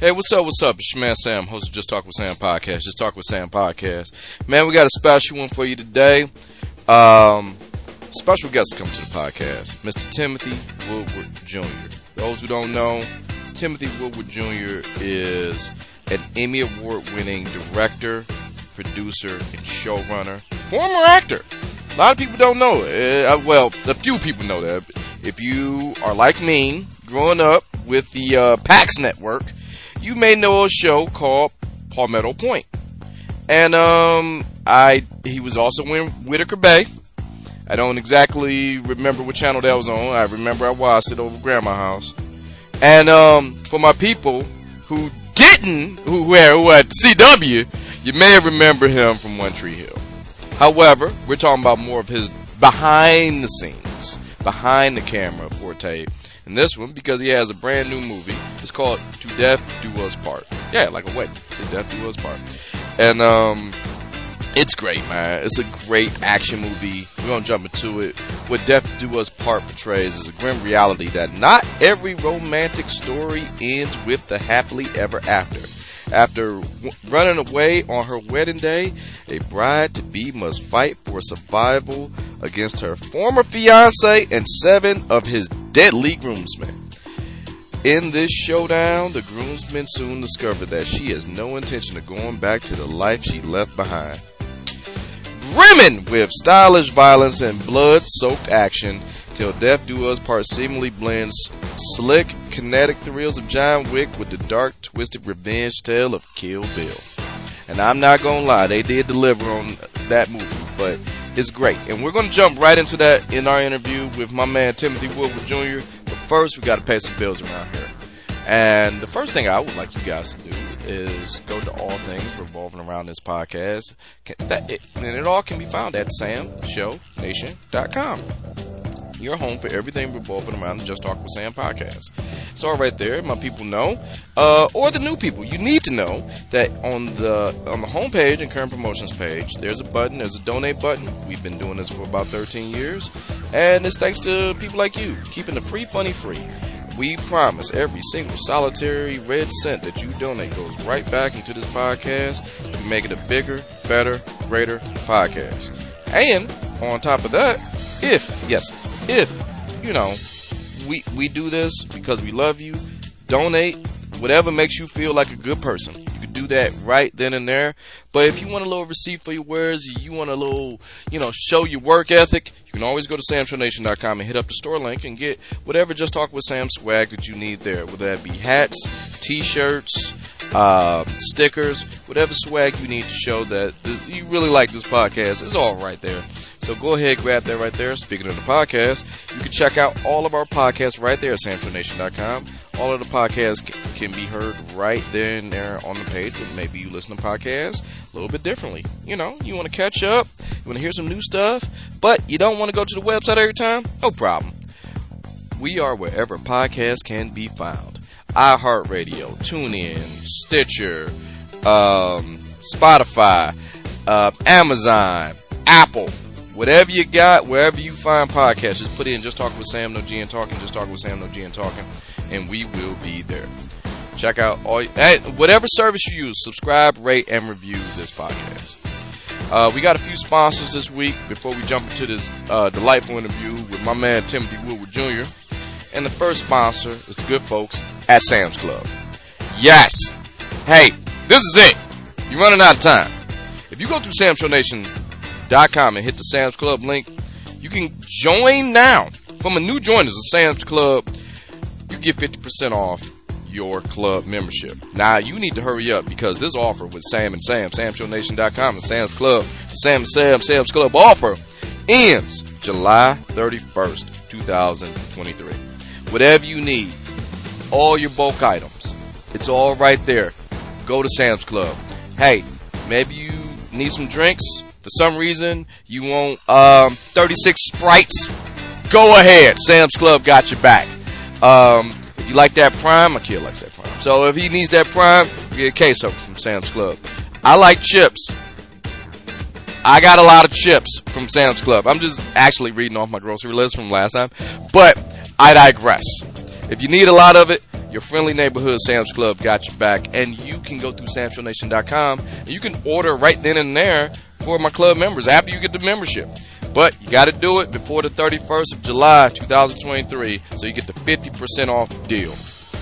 Hey, what's up? What's up? It's your man Sam, host of Just Talk with Sam podcast. Just Talk with Sam podcast. Man, we got a special one for you today. Um, special guest coming to the podcast, Mr. Timothy Woodward Jr. Those who don't know, Timothy Woodward Jr. is an Emmy Award winning director, producer, and showrunner, former actor. A lot of people don't know it. Uh, well, a few people know that. If you are like me, growing up with the uh, PAX network, you may know a show called Palmetto Pointe. And um, I he was also in Whitaker Bay. I don't exactly remember what channel that was on. I remember I watched it over grandma's house. And um, for my people who didn't, who were who at CW, you may remember him from One Tree Hill. However, we're talking about more of his behind the scenes, behind the camera for forte in this one because he has a brand new movie. It's called To Death Do Us Part. Yeah, like a wedding. To Death Do Us Part. And um, it's great, man. It's a great action movie. We're gonna jump into it. What Death Do Us Part portrays is a grim reality that not every romantic story ends with the happily ever after. After running away on her wedding day, a bride to be must fight for survival against her former fiance and seven of his deadly groomsmen. In this showdown, the groomsmen soon discover that she has no intention of going back to the life she left behind. Brimming with stylish violence and blood soaked action, till Death Do Us Part seemingly blends slick, kinetic thrills of John Wick with the dark, twisted revenge tale of Kill Bill. And I'm not gonna lie, they did deliver on that movie, but it's great. And we're gonna jump right into that in our interview with my man Timothy Woodward Jr. First, we gotta pay some bills around here. And the first thing I would like you guys to do is go to all things revolving around this podcast. And it all can be found at samshownation.com. Your home for everything revolving around the Just Talk with Sam podcast. It's all right there. My people know, uh, or the new people. You need to know that on the on the homepage and current promotions page, there's a button. There's a donate button. We've been doing this for about 13 years, and it's thanks to people like you keeping the free funny free. We promise every single solitary red cent that you donate goes right back into this podcast to make it a bigger, better, greater podcast. And on top of that, if yes, if you know we we do this because we love you, donate whatever makes you feel like a good person. You can do that right then and there. But if you want a little receipt for your words, you want a little, you know, show your work ethic, you can always go to samshowNation.com and hit up the store link and get whatever Just Talk with Sam swag that you need there, whether that be hats, t-shirts, uh, stickers, whatever swag you need to show that th- you really like this podcast. It's all right there. So go ahead, grab that right there. Speaking of the podcast, you can check out all of our podcasts right there at samshownation.com. All of the podcasts can be heard right there and there on the page, but maybe you listen to podcasts a little bit differently. You know, you want to catch up, you want to hear some new stuff, but you don't want to go to the website every time? No problem. We are wherever podcasts can be found. iHeartRadio, TuneIn, Stitcher, um, Spotify, uh, Amazon, Apple, whatever you got, wherever you find podcasts, just put in Just Talk with Sam No G and Talking, Just Talk with Sam No G and Talking, and we will be there. Check out all whatever service you use. Subscribe, rate, and review this podcast. Uh, we got a few sponsors this week before we jump into this uh, delightful interview with my man Timothy Woodward Jr. And the first sponsor is the good folks at Sam's Club. Yes! Hey, this is it. You're running out of time. If you go to samshownation.com and hit the Sam's Club link, you can join now. From a new joiners of Sam's Club, you get 50% off your club membership. Now you need to hurry up because this offer with Sam and Sam, SamShowNation.com and Sam's Club, Sam Sam, Sam's Club offer ends July 31st, 2023. Whatever you need, all your bulk items, it's all right there. Go to Sam's Club. Hey, maybe you need some drinks. For some reason, you want um, 36 Sprites. Go ahead. Sam's Club got your back. Um, if you like that prime, my kid likes that prime. So if he needs that prime, get a queso from Sam's Club. I like chips. I got a lot of chips from Sam's Club. I'm just actually reading off my grocery list from last time, but I digress. If you need a lot of it, your friendly neighborhood Sam's Club got your back, and you can go through SamShowNation.com and you can order right then and there for my club members after you get the membership. But you got to do it before the 31st of July 2023 so you get the 50% off deal.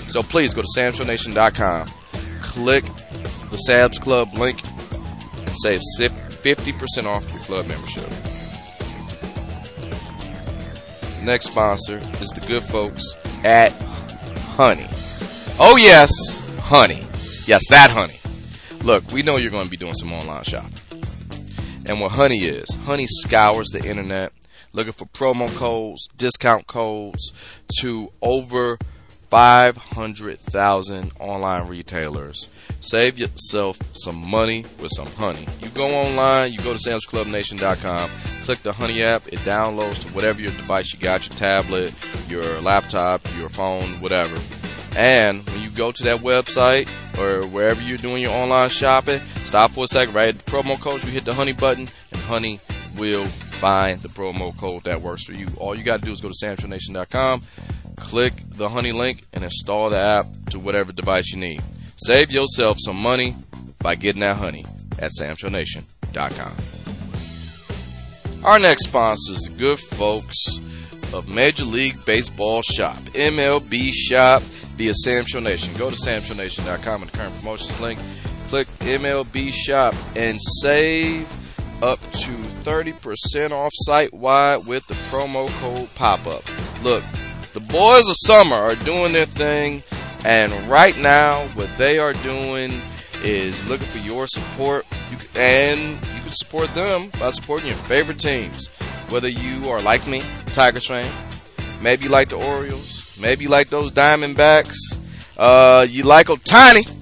So please go to SamShowNation.com, click the Sam's Club link, and save 50% off your club membership. Next sponsor is the good folks at Honey. Oh, yes, Honey. Yes, that Honey. Look, we know you're going to be doing some online shopping. And what Honey is, Honey scours the internet looking for promo codes, discount codes to over 500,000 online retailers. Save yourself some money with some honey. You go online, you go to samsclubnation.com, click the Honey app, it downloads to whatever your device you got, your tablet, your laptop, your phone, whatever. And when you go to that website or wherever you're doing your online shopping, stop for a second, write the promo code, you hit the Honey button, and Honey will find the promo code that works for you. All you got to do is go to samshownation.com, click the Honey link, and install the app to whatever device you need. Save yourself some money by getting that honey at samshownation.com. Our next sponsor is the good folks of Major League Baseball Shop, MLB Shop via Sam Show Nation. Go to samshownation.com and the current promotions link. Click MLB Shop and save up to 30% off site wide with the promo code pop up. Look, the boys of summer are doing their thing, and right now, what they are doing is looking for your support. You, and you can support them by supporting your favorite teams. Whether you are like me, Tigers fan, maybe you like the Orioles, maybe you like those Diamondbacks, uh, you like Ohtani,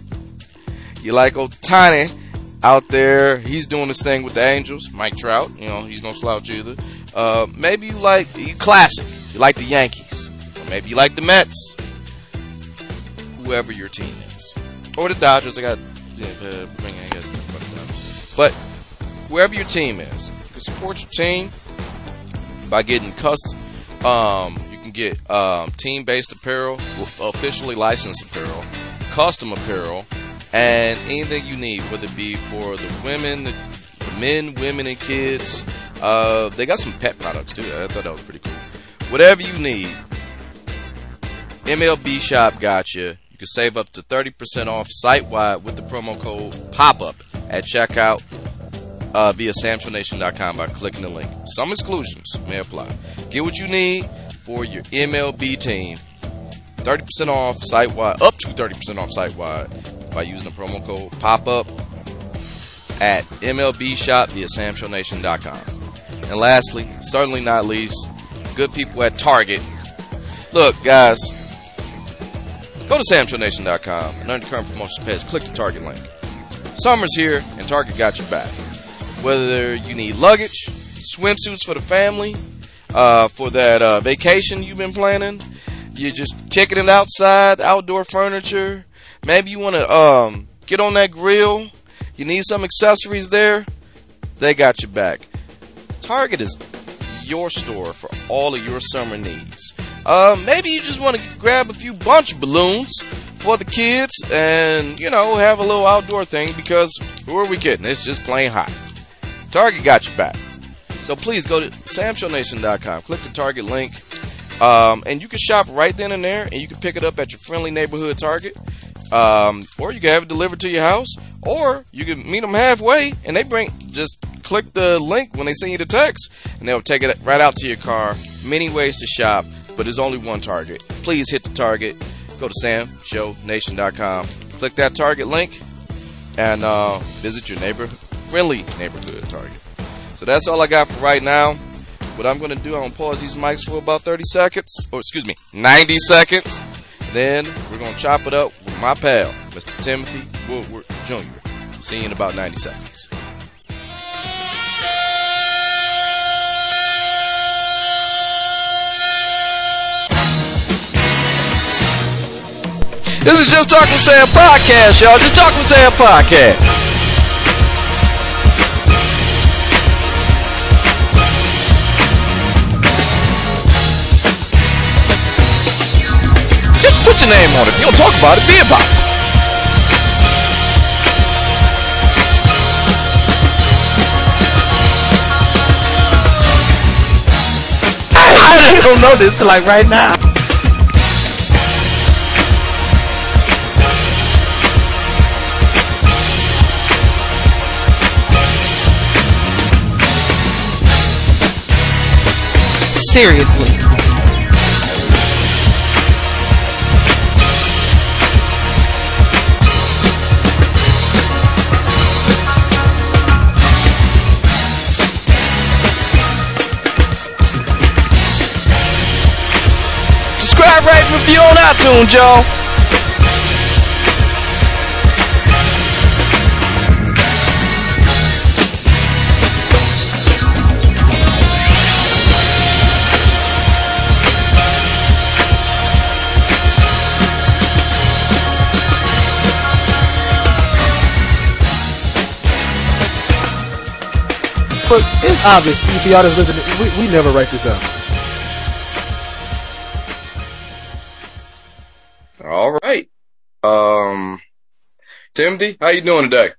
you like Ohtani out there. He's doing this thing with the Angels. Mike Trout, you know, he's no slouch either. Uh, maybe you like you classic. You like the Yankees. Or maybe you like the Mets. Whoever your team is, or the Dodgers. I got, yeah, but whoever your team is, you can support your team by getting custom. Um, you can get um, team-based apparel, officially licensed apparel, custom apparel, and anything you need, whether it be for the women, the, the men, women, and kids. Uh, they got some pet products too. I thought that was pretty cool. Whatever you need, MLB Shop got you. You can save up to 30% off site wide with the promo code pop up at checkout uh, via SamShowNation.com by clicking the link. Some exclusions may apply. Get what you need for your MLB team. 30% off site wide, up to 30% off site wide by using the promo code pop up at MLB Shop via SamShowNation.com. And lastly, certainly not least, good people at Target. Look, guys, go to SamShowNation.com and under current promotions page, click the Target link. Summer's here and Target got your back. Whether you need luggage, swimsuits for the family, uh, for that uh, vacation you've been planning, you're just kicking it outside, outdoor furniture. Maybe you want to um, get on that grill. You need some accessories there. They got your back. Target is your store for all of your summer needs. Uh, maybe you just want to grab a few bunch balloons for the kids and, you know, have a little outdoor thing because who are we kidding? It's just plain hot. Target got your back. So please go to samshownation.com. Click the Target link. Um, and you can shop right then and there, and you can pick it up at your friendly neighborhood Target. Um, or you can have it delivered to your house, or you can meet them halfway, and they bring just click the link when they send you the text, and they'll take it right out to your car. Many ways to shop, but there's only one Target. Please hit the Target. Go to samshownation.com. Click that Target link, and uh, visit your neighbor friendly neighborhood Target. So that's all I got for right now. What I'm going to do, I'm going to pause these mics for about 30 seconds, or excuse me, 90 seconds. Then we're going to chop it up with my pal, Mr. Timothy Woodward Jr. See you in about 90 seconds. This is Just Talking Sam Podcast, y'all. Just Talking Sam Podcast. Your name on it. If you don't talk about it, be about it. I don't know this till like right now. Seriously. Subscribe, rate, review on iTunes, y'all. But it's obvious if y'all just listening. We, we never write this out. Timothy, how you doing today?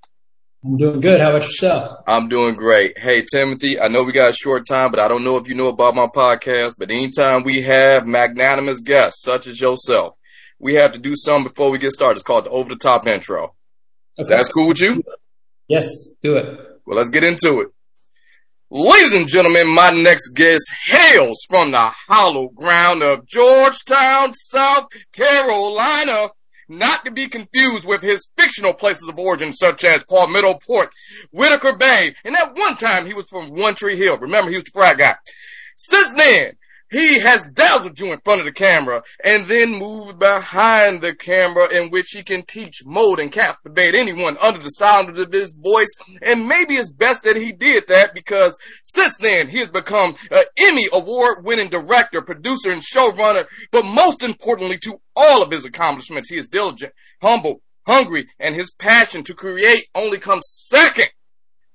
I'm doing good. How about yourself? I'm doing great. Hey, Timothy, I know we got a short time, but I don't know if you know about my podcast, but anytime we have magnanimous guests such as yourself, we have to do something before we get started. It's called the over the top intro. Okay. That's cool with you? Yes, do it. Well, let's get into it. Ladies and gentlemen, my next guest hails from the hollow ground of Georgetown, South Carolina. Not to be confused with his fictional places of origin, such as Palmetto Port, Whitaker Bay, and at one time he was from One Tree Hill. Remember, he was the frat guy. Since then, he has dazzled you in front of the camera and then moved behind the camera in which he can teach, mold, and captivate anyone under the sound of his voice. And maybe it's best that he did that because since then he has become an Emmy award winning director, producer, and showrunner. But most importantly to all of his accomplishments, he is diligent, humble, hungry, and his passion to create only comes second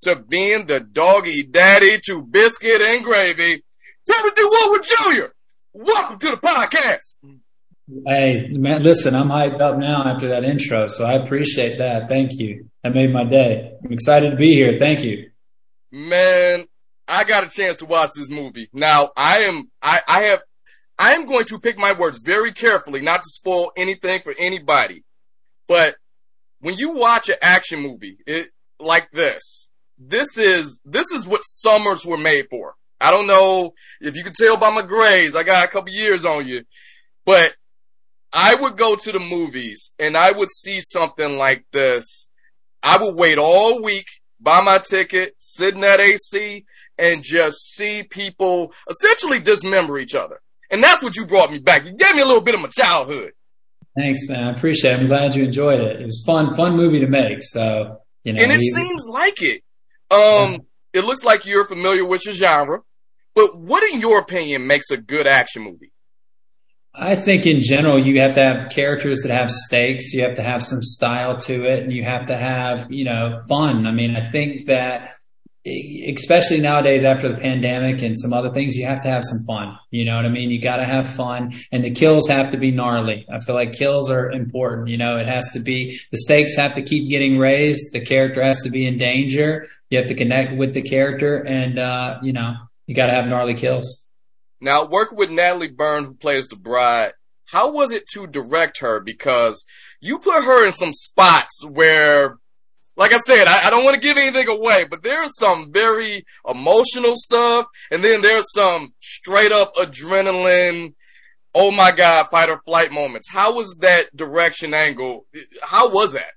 to being the doggy daddy to biscuit and gravy. Timothy Woodward Jr., welcome to the podcast. Hey, man, listen, I'm hyped up now after that intro, so I appreciate that. Thank you. That made my day. I'm excited to be here. Thank you. Man, I got a chance to watch this movie. Now, I am, I, I have, I am going to pick my words very carefully, not to spoil anything for anybody. But when you watch an action movie, it, like this, this is, this is what summers were made for. I don't know if you can tell by my grades. I got a couple years on you, but I would go to the movies and I would see something like this. I would wait all week, buy my ticket, sit in that AC and just see people essentially dismember each other. And that's what you brought me back. You gave me a little bit of my childhood. Thanks, man. I appreciate it. I'm glad you enjoyed it. It was fun, fun movie to make. So, you know, And it seems like it. Um, it looks like you're familiar with your genre, but what in your opinion makes a good action movie? I think in general, you have to have characters that have stakes. You have to have some style to it and you have to have, you know, fun. I mean, I think that especially nowadays after the pandemic and some other things, you have to have some fun. You know what I mean? You got to have fun and the kills have to be gnarly. I feel like kills are important. You know, it has to be, the stakes have to keep getting raised. The character has to be in danger. You have to connect with the character and, uh, you know, you got to have gnarly kills. Now, working with Natalie Burn, who plays the bride, how was it to direct her? Because you put her in some spots where, like I said, I, I don't want to give anything away, but there's some very emotional stuff, and then there's some straight up adrenaline, oh my god, fight or flight moments. How was that direction angle? How was that?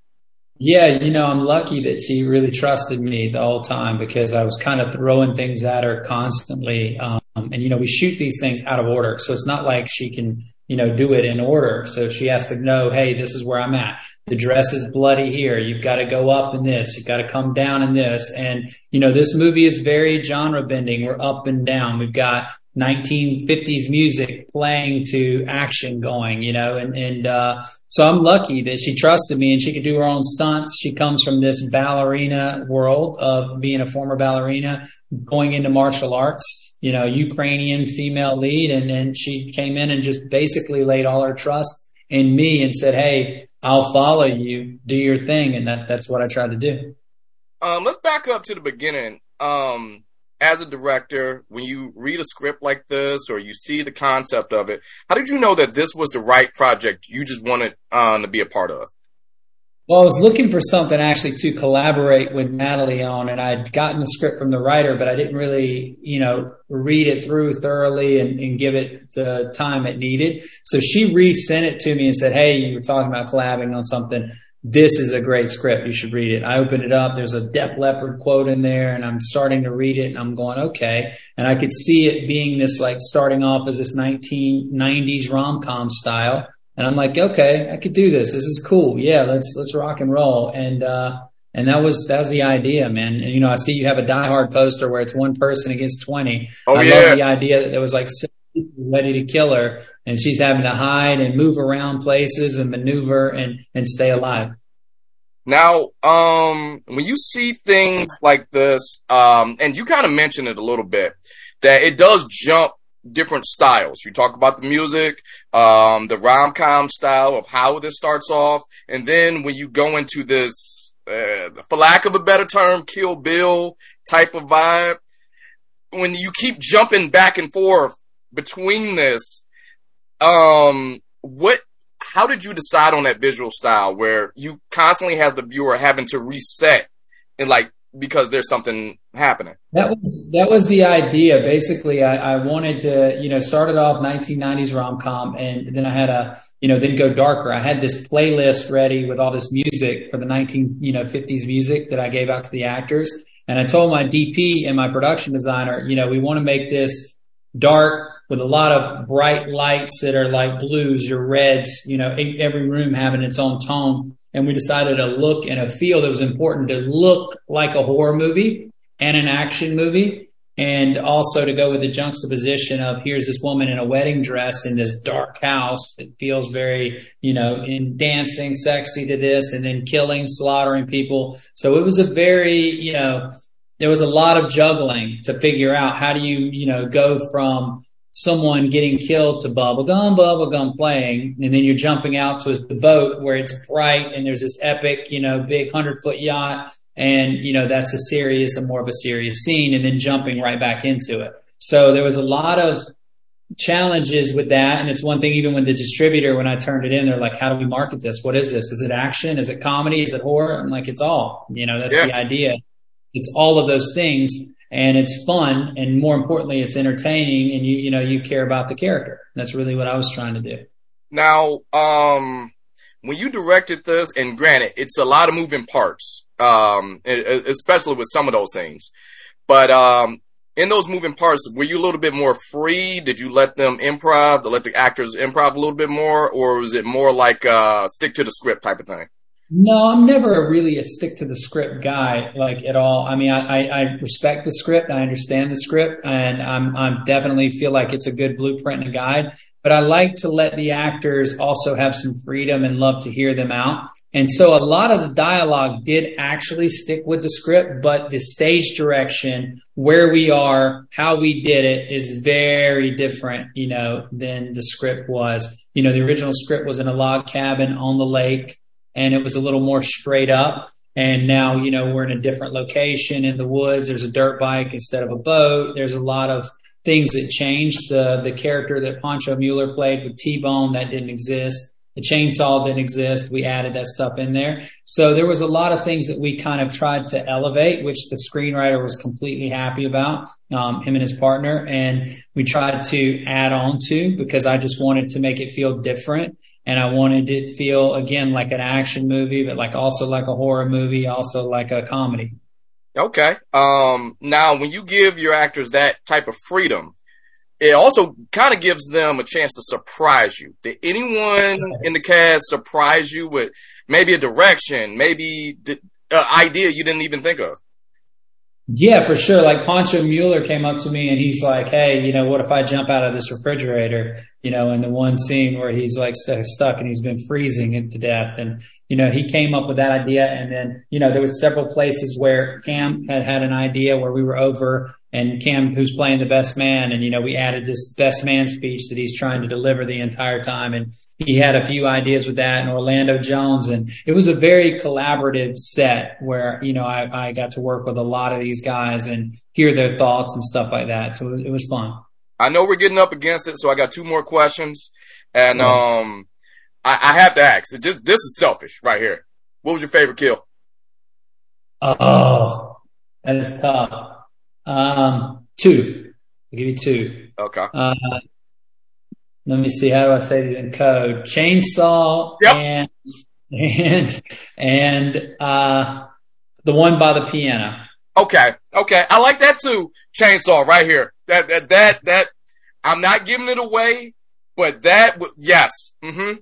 Yeah, you know, I'm lucky that she really trusted me the whole time because I was kind of throwing things at her constantly. Um, and, you know, we shoot these things out of order. So it's not like she can, you know, do it in order. So she has to know, hey, this is where I'm at. The dress is bloody here. You've got to go up in this. You've got to come down in this. And, you know, this movie is very genre bending. We're up and down. We've got 1950s music playing to action going, you know, and, and, uh, so I'm lucky that she trusted me and she could do her own stunts. She comes from this ballerina world of being a former ballerina, going into martial arts, you know, Ukrainian female lead. And then she came in and just basically laid all her trust in me and said, Hey, I'll follow you, do your thing. And that, that's what I tried to do. Um, let's back up to the beginning. Um, as a director, when you read a script like this or you see the concept of it, how did you know that this was the right project you just wanted um, to be a part of? Well, I was looking for something actually to collaborate with Natalie on, and I'd gotten the script from the writer, but I didn't really, you know, read it through thoroughly and, and give it the time it needed. So she resent it to me and said, Hey, you were talking about collabing on something. This is a great script. You should read it. I opened it up. There's a Def Leppard quote in there, and I'm starting to read it, and I'm going, okay. And I could see it being this like starting off as this 1990s rom com style and I'm like, okay, I could do this. This is cool. Yeah, let's let's rock and roll. And uh, and that was that was the idea, man. And you know, I see you have a Die Hard poster where it's one person against twenty. Oh I yeah. love the idea that there was like ready to kill her, and she's having to hide and move around places and maneuver and and stay alive. Now, um, when you see things like this, um, and you kind of mentioned it a little bit, that it does jump different styles. You talk about the music, um, the rom com style of how this starts off, and then when you go into this, uh, for lack of a better term, Kill Bill type of vibe, when you keep jumping back and forth between this, um, what, how did you decide on that visual style where you constantly have the viewer having to reset and like because there's something happening. That was that was the idea. Basically, I, I wanted to, you know, started off 1990s rom com, and then I had a, you know, then go darker. I had this playlist ready with all this music for the 19, you know, 50s music that I gave out to the actors, and I told my DP and my production designer, you know, we want to make this dark with a lot of bright lights that are like blues or reds, you know, every room having its own tone. And we decided a look and a feel that was important to look like a horror movie and an action movie and also to go with the juxtaposition of here's this woman in a wedding dress in this dark house that feels very you know in dancing sexy to this and then killing slaughtering people. So it was a very you know there was a lot of juggling to figure out how do you you know go from someone getting killed to bubblegum, bubblegum playing, and then you're jumping out to the boat where it's bright and there's this epic, you know, big hundred foot yacht. And, you know, that's a serious and more of a serious scene and then jumping right back into it. So there was a lot of challenges with that. And it's one thing, even with the distributor, when I turned it in, they're like, how do we market this? What is this? Is it action? Is it comedy? Is it horror? I'm like, it's all, you know, that's yeah. the idea. It's all of those things and it's fun and more importantly it's entertaining and you you know you care about the character. That's really what i was trying to do. Now um when you directed this and granted it's a lot of moving parts um especially with some of those things but um in those moving parts were you a little bit more free? Did you let them improv let the actors improv a little bit more or was it more like uh stick to the script type of thing no, I'm never really a stick to the script guy, like at all. I mean, I, I, respect the script, I understand the script, and I'm I'm definitely feel like it's a good blueprint and a guide. But I like to let the actors also have some freedom and love to hear them out. And so a lot of the dialogue did actually stick with the script, but the stage direction, where we are, how we did it is very different, you know, than the script was. You know, the original script was in a log cabin on the lake and it was a little more straight up. And now, you know, we're in a different location in the woods. There's a dirt bike instead of a boat. There's a lot of things that changed. The the character that Pancho Moler played with T Bone that didn't exist. The chainsaw didn't exist. We added that stuff in there. So there was a lot of things that we kind of tried to elevate, which the screenwriter was completely happy about, um, him and his partner. And we tried to add on to because I just wanted to make it feel different and I wanted it to feel again like an action movie, but like also like a horror movie, also like a comedy. Okay. Um, now when you give your actors that type of freedom, it also kind of gives them a chance to surprise you. Did anyone in the cast surprise you with maybe a direction, maybe an idea you didn't even think of? Yeah, for sure. Like Pancho Moler came up to me and he's like, Hey, you know, what if I jump out of this refrigerator? You know, in the one scene where he's like stuck and he's been freezing to death. And, you know, he came up with that idea. And then, you know, there was several places where Cam had had an idea where we were over and Cam, who's playing the best man, and you know, we added this best man speech that he's trying to deliver the entire time, and he had a few ideas with that, and Orlando Jones, and it was a very collaborative set where you know I, I got to work with a lot of these guys and hear their thoughts and stuff like that. So it was, it was fun. I know we're getting up against it, so I got two more questions, and um, I, I have to ask. Just this is selfish right here. What was your favorite kill? Oh, that is tough. Um, two. I'll give you two. Okay. Uh, let me see. How do I say it in code? Chainsaw Yep. and and and uh, the one by the piano. Okay. Okay. I like that too. Chainsaw right here. That that that that. I'm not giving it away, but that yes. Mm-hmm.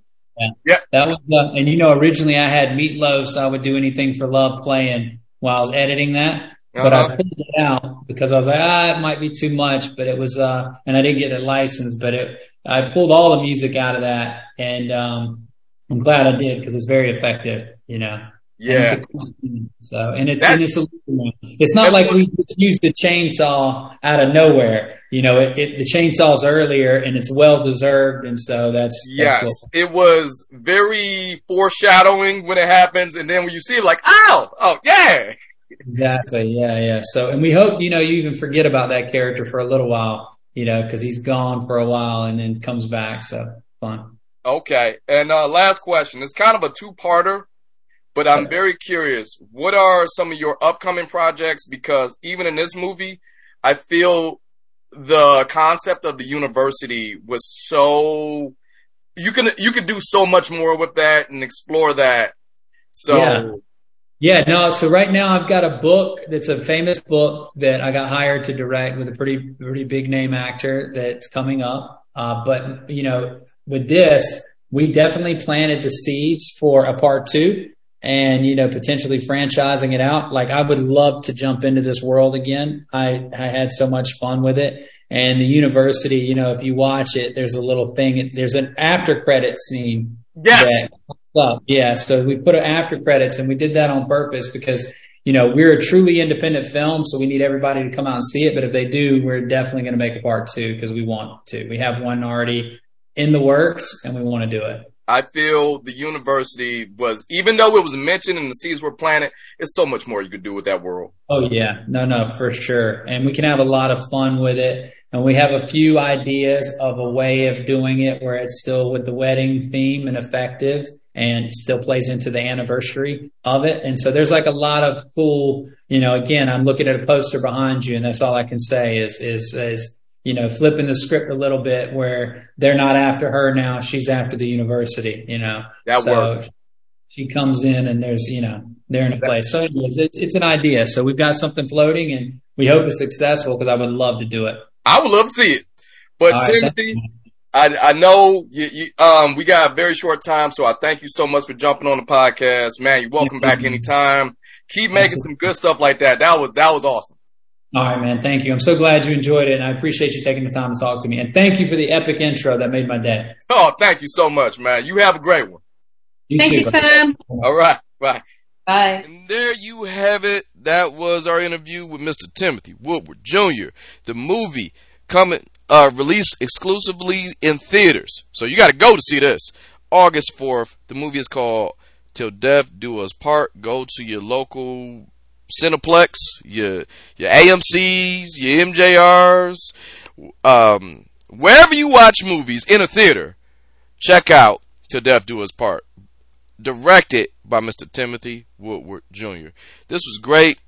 That was, uh, and you know, originally I had Meat Loaf, so I would do anything for love playing while I was editing that. But Uh-huh. I pulled it out because I was like, ah, it might be too much, but it was, uh, and I didn't get it licensed, but it, I pulled all the music out of that and, um, I'm glad I did because it's very effective, you know. And it's Yeah. a cool thing. So, and it's, and it's, a, it's not like we just used the chainsaw out of nowhere. You know, it, it the chainsaw's earlier and it's well deserved. And so that's, that's Yes, what- it was very foreshadowing when it happens, and then when you see it, like, ow, oh yeah, Exactly. Yeah. Yeah. So, and we hope, you know, you even forget about that character for a little while, you know, cause he's gone for a while and then comes back. So fun. okay. And uh, last question, it's kind of a two-parter, but I'm very curious. What are some of your upcoming projects? Because even in this movie, I feel the concept of the university was so you can you could do so much more with that and explore that. So Yeah. Yeah, no. So right now I've got a book that's a famous book that I got hired to direct with a pretty, pretty big name actor that's coming up. Uh, but you know, with this, we definitely planted the seeds for a part two and, you know, potentially franchising it out. Like I would love to jump into this world again. I, I had so much fun with it. And the university, you know, if you watch it, there's a little thing, there's an after credit scene yes, that. Yeah. So we put it after credits and we did that on purpose because, you know, we're a truly independent film. So we need everybody to come out and see it. But if they do, we're definitely going to make a part two because we want to. We have one already in the works and we want to do it. I feel the university was, even though it was mentioned and the seeds were planted, it's so much more you could do with that world. Oh yeah, no, no, for sure. And we can have a lot of fun with it. And we have a few ideas of a way of doing it where it's still with the wedding theme and effective and still plays into the anniversary of it. And so there's like a lot of cool, you know, again, I'm looking at a poster behind you and that's all I can say is, is, is, you know, flipping the script a little bit where they're not after her now. She's after the university, you know. That So works. She comes in and there's, you know, they're in a place. So anyways, it's, it's an idea. So we've got something floating and we hope it's successful because I would love to do it. I would love to see it. But right, Timothy, I, I know you, you, um, we got a very short time, so I thank you so much for jumping on the podcast, man. You're welcome back anytime. Keep making some good stuff like that. That was that was awesome. All right, man. Thank you. I'm so glad you enjoyed it and I appreciate you taking the time to talk to me. And thank you for the epic intro that made my day. Oh, thank you so much, man. You have a great one. You Thank too, you, bro. Sam. All right, bye. Bye. And there you have it. That was our interview with Mr. Timothy Woodward Jr. The movie coming uh released exclusively in theaters. So you got to go to see this. August 4th. The movie is called Till Death Do Us Part. Go to your local Cineplex, your your AMC's, your MJRs, um wherever you watch movies in a theater. Check out Till Death Do Us Part directed by Mr. Timothy Woodward Jr. This was great.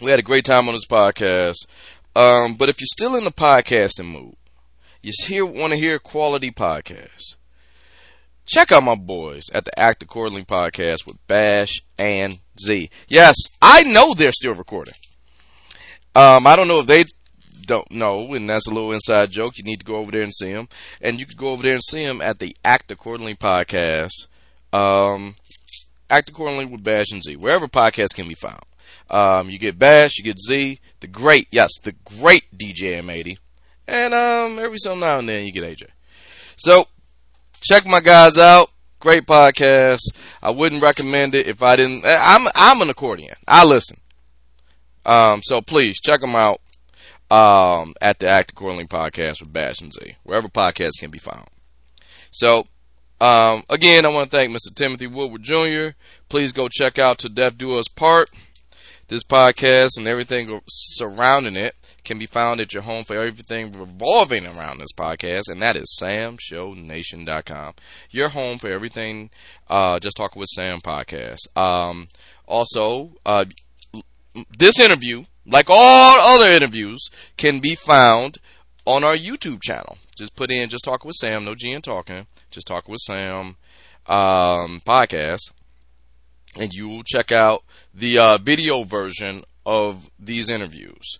We had a great time on this podcast. Um, but if you're still in the podcasting mood, you here want to hear quality podcasts. Check out my boys at the Act Accordingly podcast with Bash and Z. Yes, I know they're still recording. Um, I don't know if they don't know, and that's a little inside joke. You need to go over there and see them, and you can go over there and see them at the Act Accordingly podcast. Um, Act Accordingly with Bash and Z, wherever podcasts can be found. Um, you get Bash, you get Z, the great, yes, the great DJ M80, and um, every so now and then you get AJ. So check my guys out. Great podcast. I wouldn't recommend it if I didn't. I'm I'm an accordion. I listen. Um, so please check them out. um, at the Act Accordingly podcast with Bash and Z, wherever podcasts can be found. So, um, again, I want to thank Mr. Timothy Woodward Jr. Please go check out To Death Do Us Part. This podcast and everything surrounding it can be found at your home for everything revolving around this podcast, and that is samshownation.com. Your home for everything uh, Just Talking with Sam podcast. Um, also, uh, this interview, like all other interviews, can be found on our YouTube channel. Just put in Just Talking with Sam, no G and Talking, Just Talking with Sam um, podcast and you will check out the uh, video version of these interviews.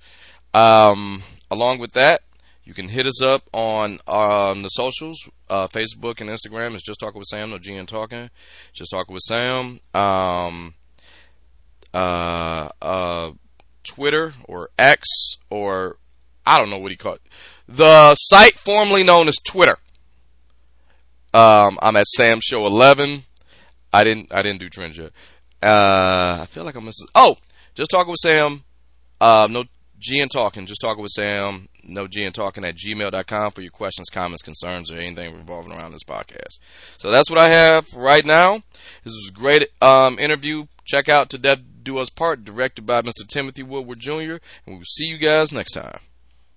Um, along with that, you can hit us up on on the socials, uh, Facebook and Instagram. It's just talking with Sam, no G and talking. Just talking with Sam. Um, uh, uh, Twitter or X or I don't know what he called it. the site formerly known as Twitter. Um, I'm at Sam Show 11. I didn't I didn't do trends yet. Uh, I feel like I'm missing. Oh, just talking with Sam. Uh, no G and talking. Just talking with Sam. No G and talking at gmail.com for your questions, comments, concerns, or anything revolving around this podcast. So that's what I have right now. This was a great um, interview. Check out To Death Do Us Part, directed by Mr. Timothy Woodward Jr. And we will see you guys next time.